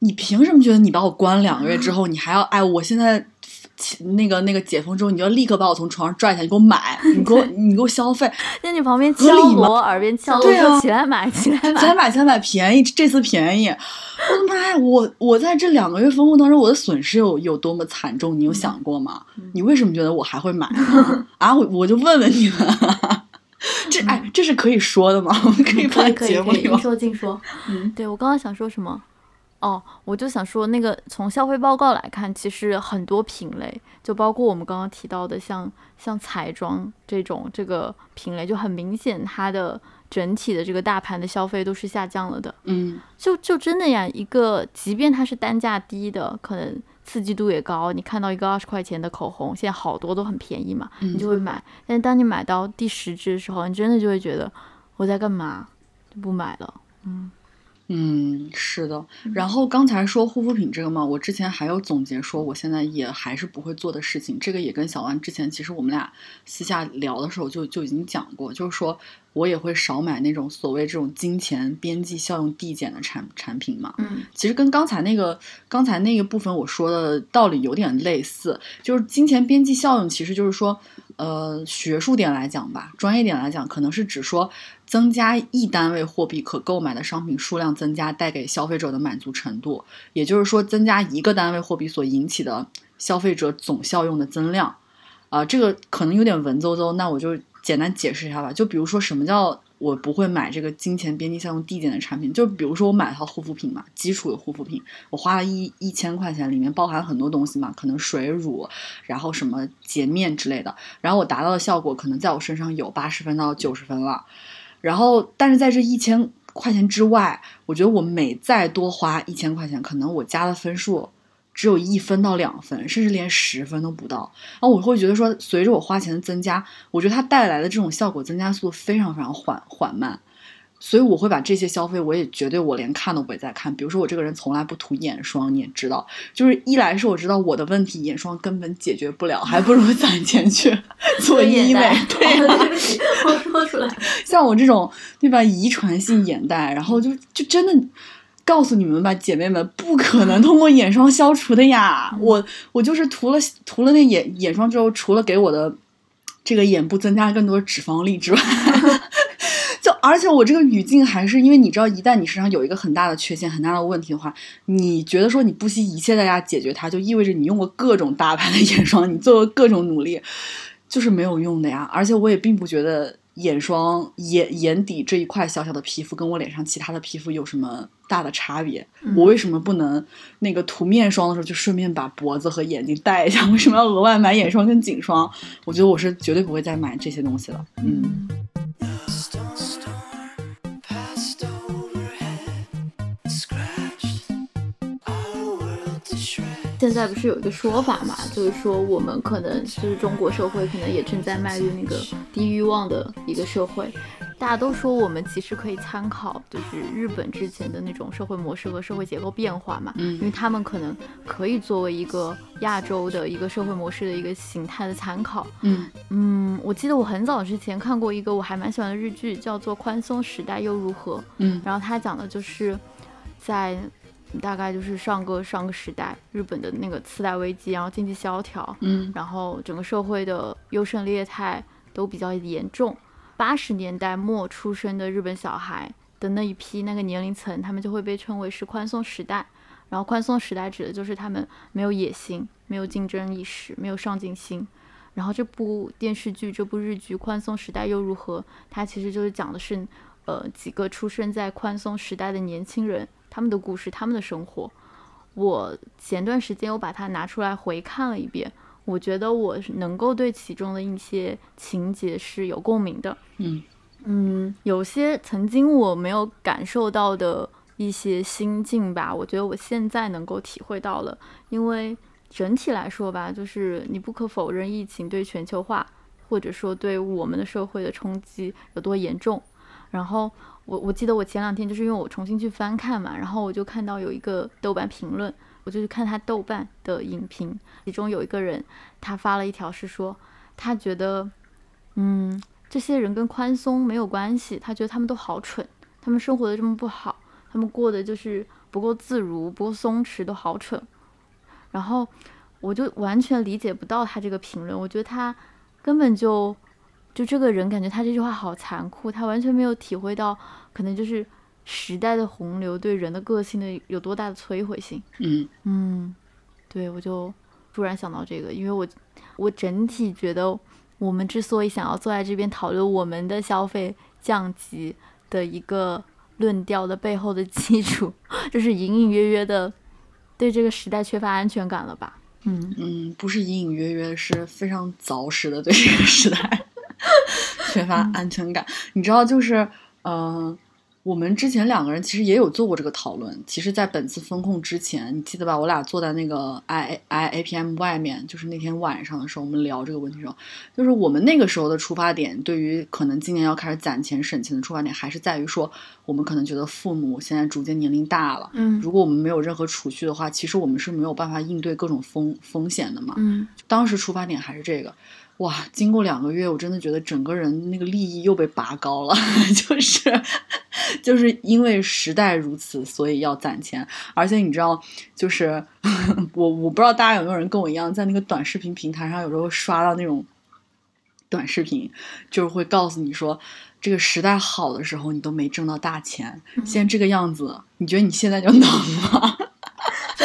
A: 你凭什么觉得你把我关两个月之后，你还要哎，我现在。那个那个解封之后，你就要立刻把我从床上拽下，你给我买，你给我 [laughs] 你给我消费，[laughs]
B: 在你旁边敲锣，耳边敲锣说起来买，起来买，
A: 起来买，起来买，便宜，这次便宜。我的妈呀，我我在这两个月封控当中，我的损失有有多么惨重？你有想过吗？你为什么觉得我还会买呢？[laughs] 啊，我我就问问你们，这哎，这是可以说的吗？我们可以
B: 放
A: 在节目里
B: 吗？说尽说。嗯，对我刚刚想说什么？哦，我就想说，那个从消费报告来看，其实很多品类，就包括我们刚刚提到的，像像彩妆这种这个品类，就很明显，它的整体的这个大盘的消费都是下降了的。
A: 嗯，
B: 就就真的呀，一个即便它是单价低的，可能刺激度也高，你看到一个二十块钱的口红，现在好多都很便宜嘛，你就会买。但是当你买到第十支的时候，你真的就会觉得我在干嘛，就不买了。嗯。
A: 嗯，是的。然后刚才说护肤品这个嘛，我之前还有总结说，我现在也还是不会做的事情。这个也跟小万之前其实我们俩私下聊的时候就就已经讲过，就是说我也会少买那种所谓这种金钱边际效用递减的产产品嘛。
B: 嗯，
A: 其实跟刚才那个刚才那个部分我说的道理有点类似，就是金钱边际效用，其实就是说，呃，学术点来讲吧，专业点来讲，可能是指说。增加一单位货币可购买的商品数量增加带给消费者的满足程度，也就是说，增加一个单位货币所引起的消费者总效用的增量。啊，这个可能有点文绉绉，那我就简单解释一下吧。就比如说，什么叫我不会买这个金钱边际效用递减的产品？就比如说，我买了套护肤品嘛，基础的护肤品，我花了一一千块钱，里面包含很多东西嘛，可能水乳，然后什么洁面之类的，然后我达到的效果可能在我身上有八十分到九十分了。然后，但是在这一千块钱之外，我觉得我每再多花一千块钱，可能我加的分数只有一分到两分，甚至连十分都不到。然后我会觉得说，随着我花钱的增加，我觉得它带来的这种效果增加速度非常非常缓缓慢。所以我会把这些消费，我也绝对我连看都不会再看。比如说我这个人从来不涂眼霜，你也知道，就是一来是我知道我的问题眼霜根本解决不了，还不如攒钱去 [laughs] 做医美。对，
B: 对不起，我说出来。[laughs]
A: 像我这种对吧，遗传性眼袋，然后就就真的告诉你们吧，姐妹们，不可能通过眼霜消除的呀。我我就是涂了涂了那眼眼霜之后，除了给我的这个眼部增加更多脂肪粒之外。就而且我这个语境还是因为你知道，一旦你身上有一个很大的缺陷、很大的问题的话，你觉得说你不惜一切代价解决它，就意味着你用过各种大牌的 [laughs] 眼霜，你做过各种努力，就是没有用的呀。而且我也并不觉得眼霜眼眼底这一块小小的皮肤跟我脸上其他的皮肤有什么大的差别。我为什么不能那个涂面霜的时候就顺便把脖子和眼睛带一下？为什么要额外买眼霜跟颈霜？我觉得我是绝对不会再买这些东西了。嗯。
B: 现在不是有一个说法嘛，就是说我们可能就是中国社会可能也正在迈入那个低欲望的一个社会。大家都说我们其实可以参考，就是日本之前的那种社会模式和社会结构变化嘛，
A: 嗯，
B: 因为他们可能可以作为一个亚洲的一个社会模式的一个形态的参考。
A: 嗯
B: 嗯，我记得我很早之前看过一个我还蛮喜欢的日剧，叫做《宽松时代又如何》。
A: 嗯，
B: 然后它讲的就是在。大概就是上个上个时代，日本的那个次贷危机，然后经济萧条，
A: 嗯，
B: 然后整个社会的优胜劣汰都比较严重。八十年代末出生的日本小孩的那一批那个年龄层，他们就会被称为是宽松时代。然后宽松时代指的就是他们没有野心，没有竞争意识，没有上进心。然后这部电视剧，这部日剧《宽松时代又如何》，它其实就是讲的是，呃，几个出生在宽松时代的年轻人。他们的故事，他们的生活，我前段时间我把它拿出来回看了一遍，我觉得我能够对其中的一些情节是有共鸣的。
A: 嗯
B: 嗯，有些曾经我没有感受到的一些心境吧，我觉得我现在能够体会到了。因为整体来说吧，就是你不可否认，疫情对全球化或者说对我们的社会的冲击有多严重，然后。我我记得我前两天就是因为我重新去翻看嘛，然后我就看到有一个豆瓣评论，我就去看他豆瓣的影评，其中有一个人他发了一条是说，他觉得，嗯，这些人跟宽松没有关系，他觉得他们都好蠢，他们生活的这么不好，他们过得就是不够自如，不够松弛，都好蠢。然后我就完全理解不到他这个评论，我觉得他根本就。就这个人感觉他这句话好残酷，他完全没有体会到，可能就是时代的洪流对人的个性的有多大的摧毁性。
A: 嗯
B: 嗯，对我就突然想到这个，因为我我整体觉得我们之所以想要坐在这边讨论我们的消费降级的一个论调的背后的基础，就是隐隐约约的对这个时代缺乏安全感了吧？
A: 嗯嗯，不是隐隐约约，是非常凿实的对这个时代。缺乏安全感，你知道，就是，嗯，我们之前两个人其实也有做过这个讨论。其实，在本次风控之前，你记得吧？我俩坐在那个 I I A P M 外面，就是那天晚上的时候，我们聊这个问题的时候，就是我们那个时候的出发点，对于可能今年要开始攒钱省钱的出发点，还是在于说，我们可能觉得父母现在逐渐年龄大了，
B: 嗯，
A: 如果我们没有任何储蓄的话，其实我们是没有办法应对各种风风险的嘛，
B: 嗯，
A: 当时出发点还是这个。哇，经过两个月，我真的觉得整个人那个利益又被拔高了，[laughs] 就是，就是因为时代如此，所以要攒钱。而且你知道，就是 [laughs] 我我不知道大家有没有人跟我一样，在那个短视频平台上，有时候刷到那种短视频，就是会告诉你说，这个时代好的时候，你都没挣到大钱，现在这个样子，你觉得你现在就能吗？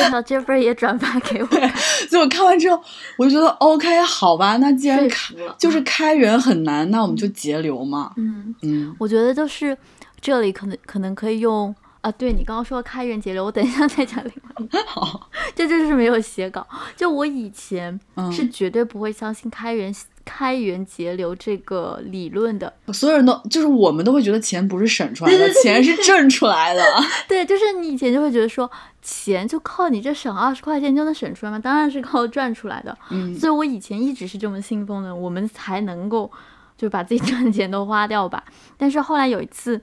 B: 正好 Jeffrey 也转发给我，[laughs]
A: 所以我看完之后，我就觉得 OK，好吧，那既然开就是开源很难，那我们就节流嘛。
B: 嗯
A: 嗯，
B: 我觉得就是这里可能可能可以用啊，对你刚刚说开源节流，我等一下再讲另外一个。[laughs]
A: 好，
B: 这就是没有写稿。就我以前是绝对不会相信开源。开源节流这个理论的，
A: 所有人都就是我们都会觉得钱不是省出来的，钱是挣出来的。[laughs]
B: 对，就是你以前就会觉得说，钱就靠你这省二十块钱就能省出来吗？当然是靠赚出来的。
A: 嗯，
B: 所以我以前一直是这么信奉的，我们才能够就把自己赚的钱都花掉吧。但是后来有一次，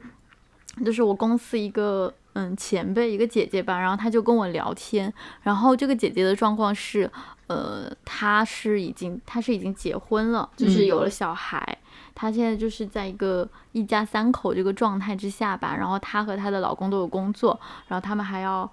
B: 就是我公司一个嗯前辈，一个姐姐吧，然后她就跟我聊天，然后这个姐姐的状况是。呃，她是已经，她是已经结婚了，就是有了小孩。她现在就是在一个一家三口这个状态之下吧。然后她和她的老公都有工作，然后他们还要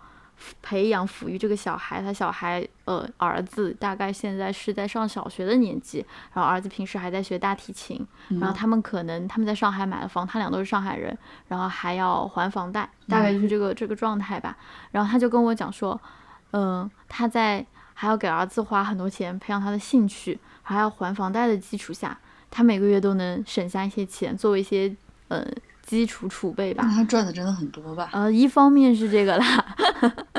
B: 培养抚育这个小孩。他小孩呃儿子大概现在是在上小学的年纪，然后儿子平时还在学大提琴。然后他们可能他们在上海买了房，他俩都是上海人，然后还要还房贷，大概就是这个这个状态吧。然后他就跟我讲说，嗯，他在。还要给儿子花很多钱培养他的兴趣，还要还房贷的基础下，他每个月都能省下一些钱，作为一些呃基础储备吧。
A: 那他赚的真的很多吧？
B: 呃，一方面是这个啦，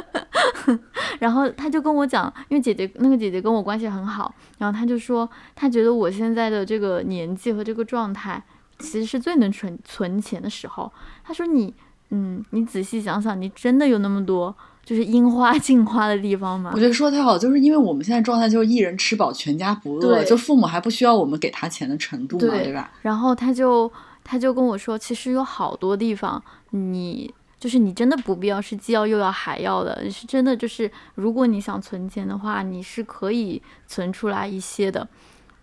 B: [laughs] 然后他就跟我讲，因为姐姐那个姐姐跟我关系很好，然后他就说，他觉得我现在的这个年纪和这个状态，其实是最能存存钱的时候。他说你，嗯，你仔细想想，你真的有那么多。就是樱花竞花的地方嘛。
A: 我觉得说的太好，就是因为我们现在状态就是一人吃饱全家不饿，就父母还不需要我们给他钱的程度嘛，对吧？
B: 然后他就他就跟我说，其实有好多地方，你就是你真的不必要是既要又要还要的，是真的就是如果你想存钱的话，你是可以存出来一些的。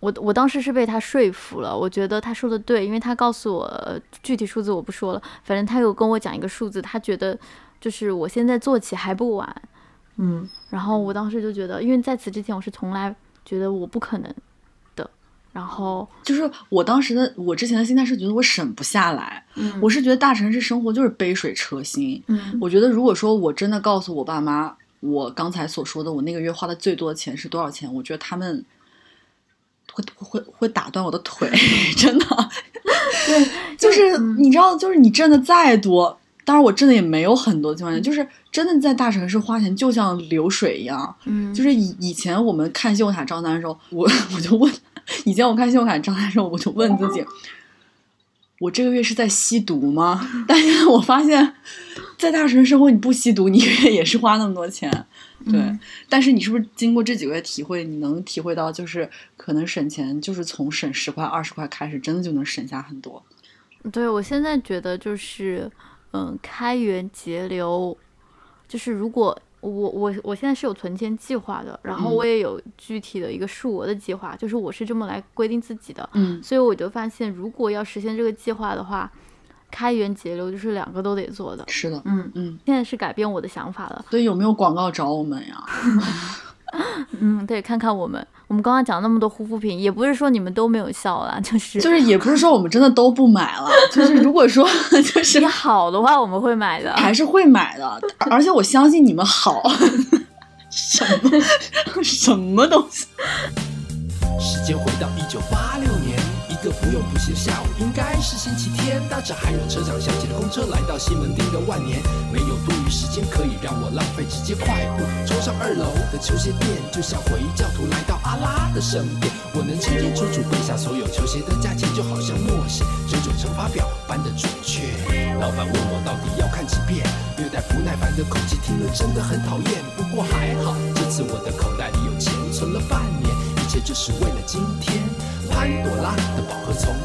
B: 我我当时是被他说服了，我觉得他说的对，因为他告诉我具体数字我不说了，反正他有跟我讲一个数字，他觉得。就是我现在做起还不晚，嗯，然后我当时就觉得，因为在此之前我是从来觉得我不可能，然后
A: 就是我当时的我之前的心态是觉得我省不下来，
B: 嗯，
A: 我是觉得大城市生活就是杯水车薪，
B: 嗯，
A: 我觉得如果说我真的告诉我爸妈我刚才所说的我那个月花的最多的钱是多少钱，我觉得他们会会会打断我的腿，[laughs] 真的，[laughs]
B: 对，
A: 就是你知道，就是你挣的再多。当然，我挣的也没有很多的情况下，就是真的在大城市花钱就像流水一样。
B: 嗯，
A: 就是以以前我们看信用卡账单的时候，我我就问，以前我看信用卡账单的时候，我就问自己，我这个月是在吸毒吗？[laughs] 但是我发现，在大城市生活，你不吸毒，你也是花那么多钱。对，但是你是不是经过这几个月体会，你能体会到，就是可能省钱就是从省十块、二十块开始，真的就能省下很多。
B: 对，我现在觉得就是。嗯，开源节流，就是如果我我我现在是有存钱计划的，然后我也有具体的一个数额的计划，就是我是这么来规定自己的。
A: 嗯，
B: 所以我就发现，如果要实现这个计划的话，开源节流就是两个都得做的。
A: 是的，
B: 嗯
A: 嗯，
B: 现在是改变我的想法了。
A: 所以有没有广告找我们呀？[laughs] [laughs]
B: 嗯，对，看看我们，我们刚刚讲那么多护肤品，也不是说你们都没有效了，就是
A: 就是也不是说我们真的都不买了，就是如果说 [laughs] 就是
B: 你好的话，我们会买的，
A: 还是会买的，而且我相信你们好，[laughs] 什么 [laughs] 什么东西？时间回到一九八六年。个不用补习下午，应该是星期天。搭着还有车长响起的公车，来到西门町的万年。没有多余时间可以让我浪费，直接快步冲上二楼的球鞋店，就像回教徒来到阿拉的圣殿。我能清清楚楚背下所有球鞋的价钱，就好像默写九九乘法表般的准确。
C: 老板问我到底要看几遍，略带不耐烦的口气，听了真的很讨厌。不过还好，这次我的口袋里有钱，存了半年，一切就是为了今天。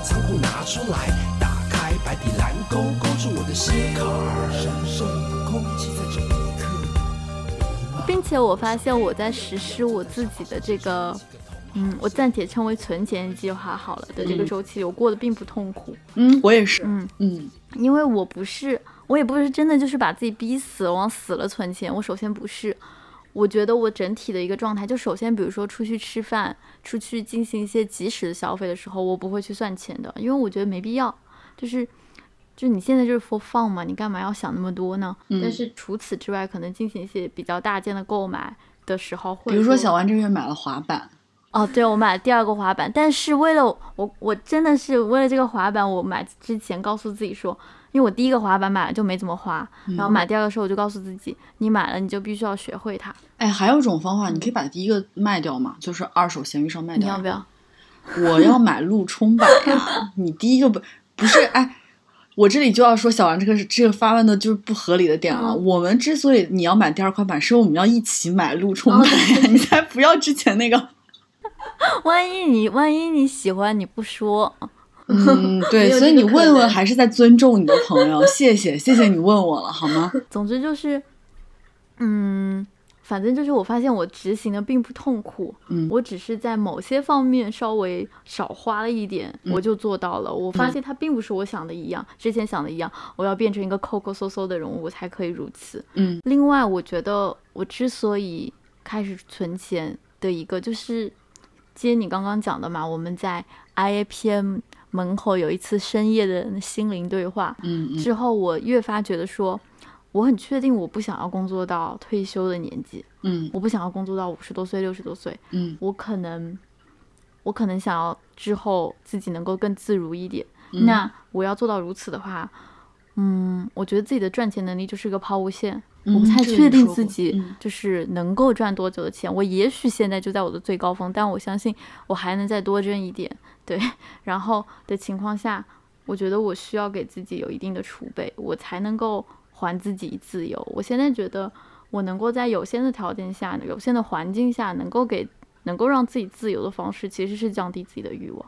C: 仓库拿出来，打开白底蓝勾勾住我的心坎儿，神圣的空气在这一刻。
B: 并且我发现我在实施我自己的这个。嗯，我暂且称为存钱计划好了的这个周期，我过得并不痛苦。
A: 嗯，我也是。
B: 嗯
A: 嗯，
B: 因为我不是，我也不是真的就是把自己逼死，往死了存钱。我首先不是，我觉得我整体的一个状态，就首先比如说出去吃饭，出去进行一些及时的消费的时候，我不会去算钱的，因为我觉得没必要。就是，就你现在就是 for fun 嘛，你干嘛要想那么多呢？但是除此之外，可能进行一些比较大件的购买的时候，
A: 比如说小王这个月买了滑板。
B: 哦，对，我买了第二个滑板，但是为了我，我真的是为了这个滑板，我买之前告诉自己说，因为我第一个滑板买了就没怎么滑，然后买第二个时候我就告诉自己，你买了你就必须要学会它。
A: 哎，还有一种方法，你可以把第一个卖掉嘛，就是二手闲鱼上卖掉。
B: 你要不要？
A: 我要买路冲板呀！[laughs] 你第一个不不是哎，我这里就要说小王这个是这个发问的就是不合理的点了。我们之所以你要买第二块板，是因为我们要一起买路冲板呀，你才不要之前那个。[laughs]
B: 万一你万一你喜欢你不说，
A: 嗯，[laughs] 对，所以你问问还是在尊重你的朋友，谢谢谢谢你问我了，好吗？[laughs]
B: 总之就是，嗯，反正就是我发现我执行的并不痛苦，
A: 嗯，
B: 我只是在某些方面稍微少花了一点，我就做到了。我发现它并不是我想的一样，之前想的一样，我要变成一个抠抠搜搜的人物才可以如此。
A: 嗯，
B: 另外我觉得我之所以开始存钱的一个就是。接你刚刚讲的嘛，我们在 IAPM 门口有一次深夜的心灵对话，
A: 嗯，
B: 之后我越发觉得说，我很确定我不想要工作到退休的年纪，
A: 嗯，
B: 我不想要工作到五十多岁、六十多岁，
A: 嗯，
B: 我可能，我可能想要之后自己能够更自如一点，那我要做到如此的话，嗯，我觉得自己的赚钱能力就是一个抛物线。我不太确定自己就是能够赚多久的钱。我也许现在就在我的最高峰，但我相信我还能再多挣一点。对，然后的情况下，我觉得我需要给自己有一定的储备，我才能够还自己自由。我现在觉得我能够在有限的条件下、有限的环境下，能够给能够让自己自由的方式，其实是降低自己的欲望，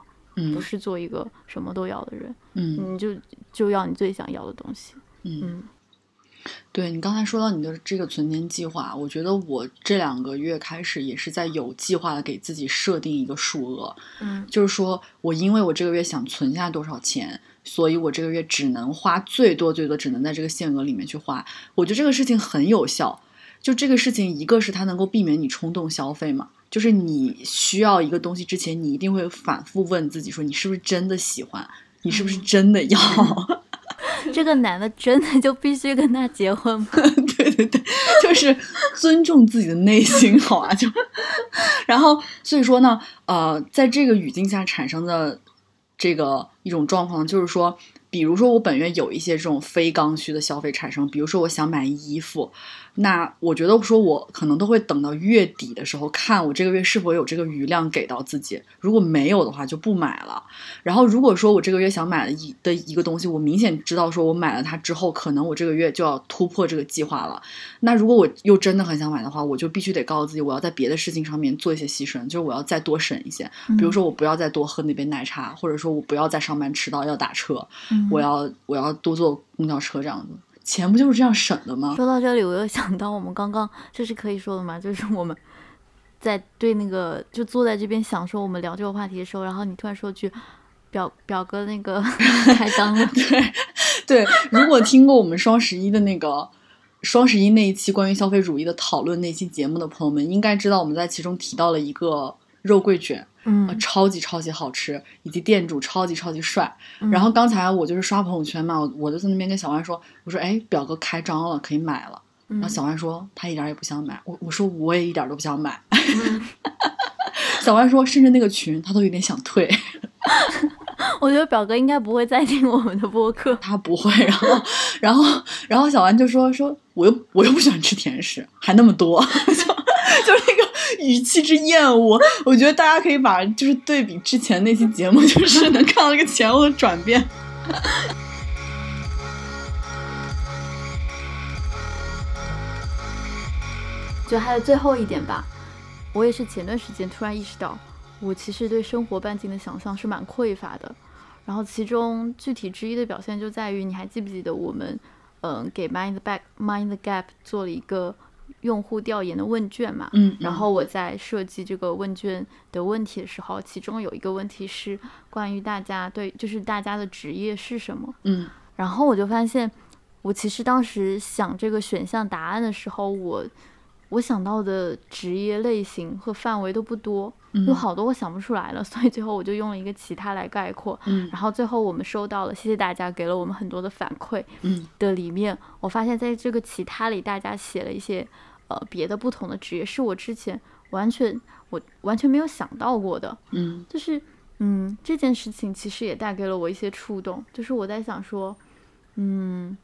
B: 不是做一个什么都要的人。
A: 嗯，
B: 你就就要你最想要的东西。嗯。
A: 对你刚才说到你的这个存钱计划，我觉得我这两个月开始也是在有计划的给自己设定一个数额，
B: 嗯，
A: 就是说我因为我这个月想存下多少钱，所以我这个月只能花最多最多只能在这个限额里面去花。我觉得这个事情很有效，就这个事情，一个是它能够避免你冲动消费嘛，就是你需要一个东西之前，你一定会反复问自己说，你是不是真的喜欢，你是不是真的要。[laughs] [laughs]
B: 这个男的真的就必须跟他结婚吗？[laughs]
A: 对对对，就是尊重自己的内心，好啊，就，然后所以说呢，呃，在这个语境下产生的这个一种状况，就是说。比如说，我本月有一些这种非刚需的消费产生，比如说我想买衣服，那我觉得说我可能都会等到月底的时候看我这个月是否有这个余量给到自己，如果没有的话就不买了。然后如果说我这个月想买的一的一个东西，我明显知道说我买了它之后，可能我这个月就要突破这个计划了。那如果我又真的很想买的话，我就必须得告诉自己，我要在别的事情上面做一些牺牲，就是我要再多省一些，比如说我不要再多喝那杯奶茶，或者说我不要再上班迟到要打车。我要我要多坐公交车这样子，钱不就是这样省的吗？
B: 说到这里，我又想到我们刚刚这是可以说的吗？就是我们在对那个就坐在这边享受我们聊这个话题的时候，然后你突然说句表表哥那个 [laughs] 开张了。[laughs]
A: 对 [laughs] 对，如果听过我们双十一的那个双十一那一期关于消费主义的讨论那期节目的朋友们，应该知道我们在其中提到了一个肉桂卷。
B: 嗯，
A: 超级超级好吃，以及店主超级超级帅。然后刚才我就是刷朋友圈嘛，我我就在那边跟小万说，我说哎，表哥开张了，可以买了。然后小万说他一点也不想买，我我说我也一点都不想买。[laughs] 小万说甚至那个群他都有点想退。[laughs]
B: 我觉得表哥应该不会再听我们的播客，[laughs]
A: 他不会。然后然后然后小万就说说我又我又不喜欢吃甜食，还那么多，就就是那个。[laughs] 语气之厌恶我觉得大家可以把就是对比之前那期节目 [laughs] 就是能看到一个前后的转变。[laughs]
B: 就还有最后一点吧我也是前段时间突然意识到我其实对生活半径的想象是蛮匮乏的。然后其中具体之一的表现就在于你还记不记得我们嗯给 mind backmind gap 做了一个用户调研的问卷嘛？
A: 嗯。
B: 然后我在设计这个问卷的问题的时候，其中有一个问题是关于大家对，就是大家的职业是什么？
A: 嗯。
B: 然后我就发现，我其实当时想这个选项答案的时候，我我想到的职业类型和范围都不多。有好多我想不出来了，所以最后我就用了一个其他来概括。
A: 嗯，
B: 然后最后我们收到了，谢谢大家给了我们很多的反馈。
A: 嗯，
B: 的里面我发现在这个其他里，大家写了一些呃别的不同的职业，是我之前完全我完全没有想到过的。
A: 嗯，
B: 就是嗯这件事情其实也带给了我一些触动，就是我在想说，嗯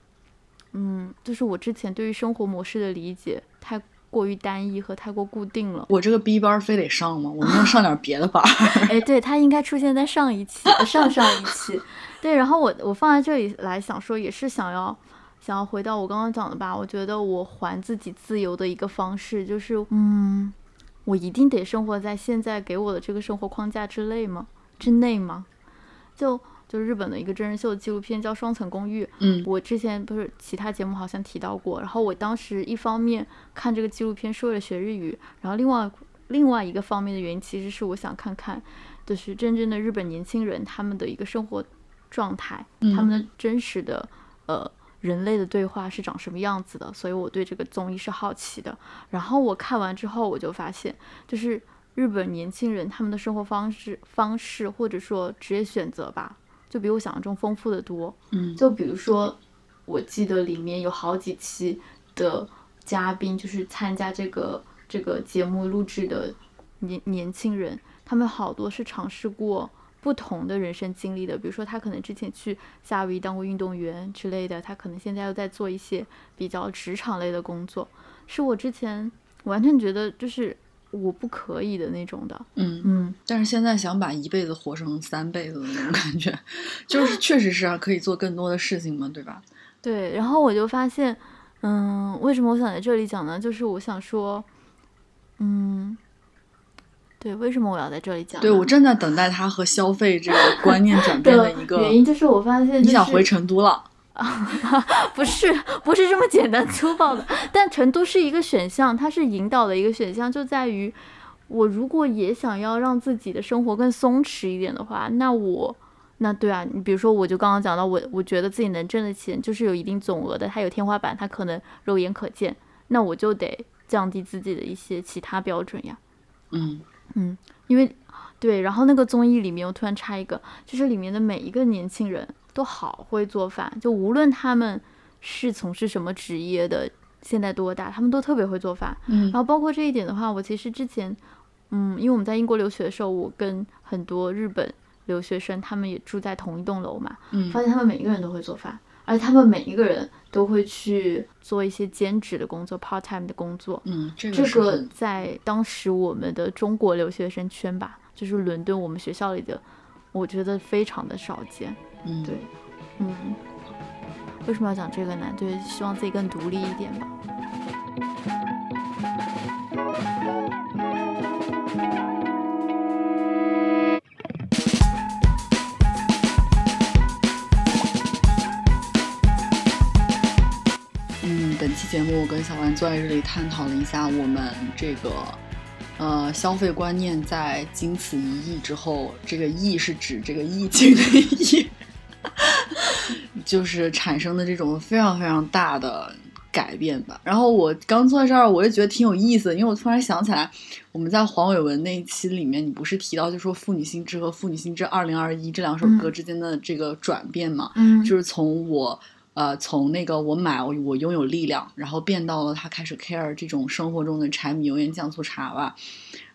B: 嗯，就是我之前对于生活模式的理解太。过于单一和太过固定了。
A: 我这个 B 班非得上吗？我能上点别的班？[laughs]
B: 哎，对，它应该出现在上一期、上上一期。对，然后我我放在这里来想说，也是想要想要回到我刚刚讲的吧。我觉得我还自己自由的一个方式，就是嗯，我一定得生活在现在给我的这个生活框架之内吗？之内吗？就。就日本的一个真人秀纪录片叫《双层公寓》，
A: 嗯，
B: 我之前不是其他节目好像提到过。然后我当时一方面看这个纪录片是为了学日语，然后另外另外一个方面的原因其实是我想看看，就是真正的日本年轻人他们的一个生活状态，他们的真实的呃人类的对话是长什么样子的。所以我对这个综艺是好奇的。然后我看完之后，我就发现，就是日本年轻人他们的生活方式方式或者说职业选择吧。就比我想象中丰富的多，
A: 嗯，
B: 就比如说，我记得里面有好几期的嘉宾，就是参加这个这个节目录制的年年轻人，他们好多是尝试过不同的人生经历的，比如说他可能之前去夏威夷当过运动员之类的，他可能现在又在做一些比较职场类的工作，是我之前完全觉得就是。我不可以的那种的，
A: 嗯
B: 嗯，
A: 但是现在想把一辈子活成三辈子的那种感觉，[laughs] 就是确实是啊，可以做更多的事情嘛，对吧？
B: 对，然后我就发现，嗯，为什么我想在这里讲呢？就是我想说，嗯，对，为什么我要在这里讲？
A: 对我正在等待他和消费这个观念转变的一个
B: 原因，就是我发现
A: 你想回成都了。[laughs]
B: 不是，不是这么简单粗暴的。但成都是一个选项，它是引导的一个选项，就在于我如果也想要让自己的生活更松弛一点的话，那我，那对啊，你比如说，我就刚刚讲到，我我觉得自己能挣的钱就是有一定总额的，它有天花板，它可能肉眼可见，那我就得降低自己的一些其他标准呀。
A: 嗯
B: 嗯，因为对，然后那个综艺里面，我突然插一个，就是里面的每一个年轻人。都好会做饭，就无论他们是从事什么职业的，现在多大，他们都特别会做饭。
A: 嗯，
B: 然后包括这一点的话，我其实之前，嗯，因为我们在英国留学的时候，我跟很多日本留学生，他们也住在同一栋楼嘛，
A: 嗯，
B: 发现他们每一个人都会做饭，而且他们每一个人都会去做一些兼职的工作，part time 的工作。
A: 嗯，这
B: 个在当时我们的中国留学生圈吧，就是伦敦我们学校里的，我觉得非常的少见。
A: 嗯，
B: 对，嗯，为什么要讲这个呢？对，希望自己更独立一点吧。
A: 本期节目我跟小丸坐在这里探讨了一下我们这个。呃，消费观念在经此一役之后，这个“役”是指这个疫情的“疫 [laughs] ”，就是产生的这种非常非常大的改变吧。然后我刚坐在这儿，我也觉得挺有意思，因为我突然想起来，我们在黄伟文那一期里面，你不是提到就说《妇女心知》和《妇女心知二零二一》这两首歌之间的这个转变嘛？
B: 嗯，
A: 就是从我。呃，从那个我买我拥有力量，然后变到了他开始 care 这种生活中的柴米油盐酱醋茶吧。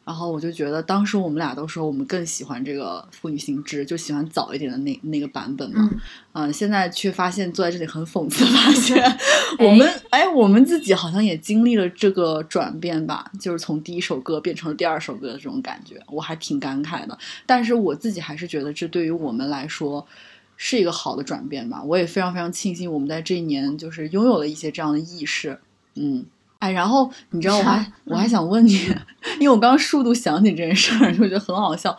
A: 然后我就觉得，当时我们俩都说我们更喜欢这个妇女心知，就喜欢早一点的那那个版本嘛。嗯，现在却发现坐在这里很讽刺，发现 [laughs] 我们哎，我们自己好像也经历了这个转变吧，就是从第一首歌变成了第二首歌的这种感觉，我还挺感慨的。但是我自己还是觉得，这对于我们来说。是一个好的转变吧，我也非常非常庆幸我们在这一年就是拥有了一些这样的意识，嗯，哎，然后你知道我还我还想问你，因为我刚刚数度想起这件事儿，就觉得很好笑。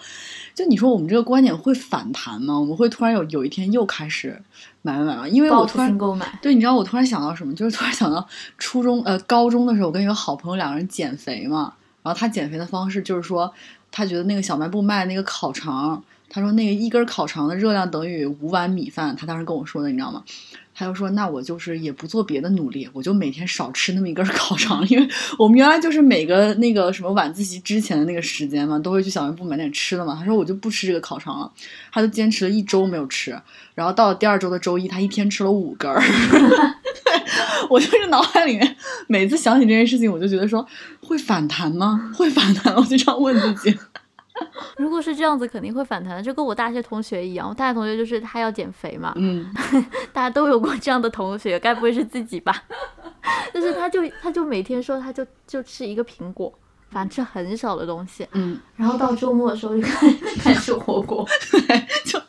A: 就你说我们这个观点会反弹吗？我们会突然有有一天又开始买买买吗？因为我突然
B: 购买。
A: 对，你知道我突然想到什么？就是突然想到初中呃高中的时候，我跟一个好朋友两个人减肥嘛。然后他减肥的方式就是说，他觉得那个小卖部卖那个烤肠，他说那个一根烤肠的热量等于五碗米饭。他当时跟我说的，你知道吗？他就说，那我就是也不做别的努力，我就每天少吃那么一根烤肠，因为我们原来就是每个那个什么晚自习之前的那个时间嘛，都会去小卖部买点吃的嘛。他说我就不吃这个烤肠了，他就坚持了一周没有吃，然后到了第二周的周一，他一天吃了五根。[laughs] 我就是脑海里面每次想起这件事情，我就觉得说会反弹吗？会反弹？我就这样问自己。[laughs]
B: 如果是这样子，肯定会反弹的，就跟我大学同学一样。我大学同学就是他要减肥嘛，
A: 嗯，[laughs]
B: 大家都有过这样的同学，该不会是自己吧？[laughs] 就是他就他就每天说他就就吃一个苹果，反正吃很少的东西，
A: 嗯，
B: 然后到周末的时候就开开始吃火锅，
A: 对，就。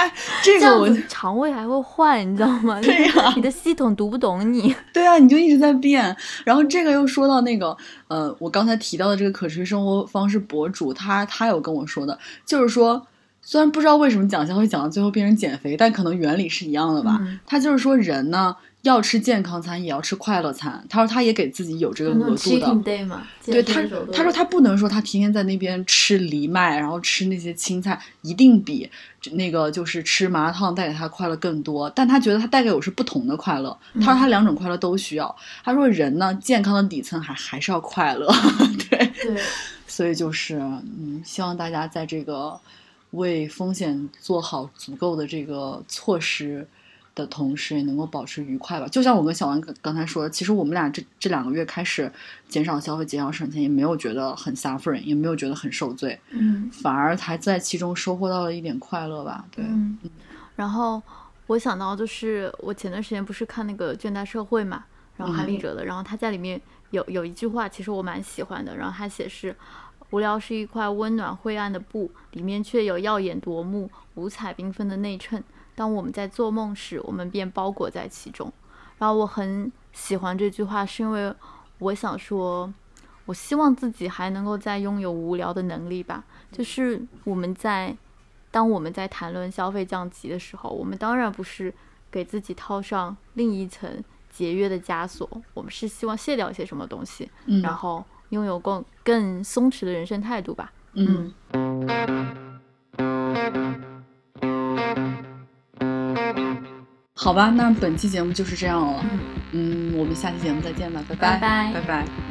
A: 哎，[laughs] 这个我
B: 肠胃还会坏，你知道吗？
A: 对呀，
B: 你的系统读不懂你。[laughs]
A: 对啊，你就一直在变。然后这个又说到那个，呃，我刚才提到的这个可持续生活方式博主，他他有跟我说的，就是说，虽然不知道为什么讲笑会讲到最后变成减肥，但可能原理是一样的吧。他就是说人呢。要吃健康餐，也要吃快乐餐。他说，他也给自己有这个额度的。对他，他说他不能说他天天在那边吃藜麦，然后吃那些青菜，一定比那个就是吃麻辣烫带给他快乐更多。但他觉得他带给我是不同的快乐。他说他两种快乐都需要。他说人呢，健康的底层还还是要快乐。[laughs] 对
B: 对，
A: 所以就是嗯，希望大家在这个为风险做好足够的这个措施。的同时也能够保持愉快吧，就像我跟小王刚才说的，其实我们俩这这两个月开始减少消费、减少省钱，也没有觉得很 suffering，也没有觉得很受罪，
B: 嗯，
A: 反而还在其中收获到了一点快乐吧，对。
B: 嗯然后我想到就是我前段时间不是看那个《倦怠社会》嘛，然后韩立哲的，然后他在里面有有一句话，其实我蛮喜欢的，然后他写是：无聊是一块温暖灰暗的布，里面却有耀眼夺目、五彩缤纷的内衬。当我们在做梦时，我们便包裹在其中。然后我很喜欢这句话，是因为我想说，我希望自己还能够再拥有无聊的能力吧。就是我们在，当我们在谈论消费降级的时候，我们当然不是给自己套上另一层节约的枷锁，我们是希望卸掉一些什么东西，然后拥有更更松弛的人生态度吧。
A: 嗯。好吧，那本期节目就是这样了。嗯，我们下期节目再见吧，拜
B: 拜，
A: 拜拜。tell what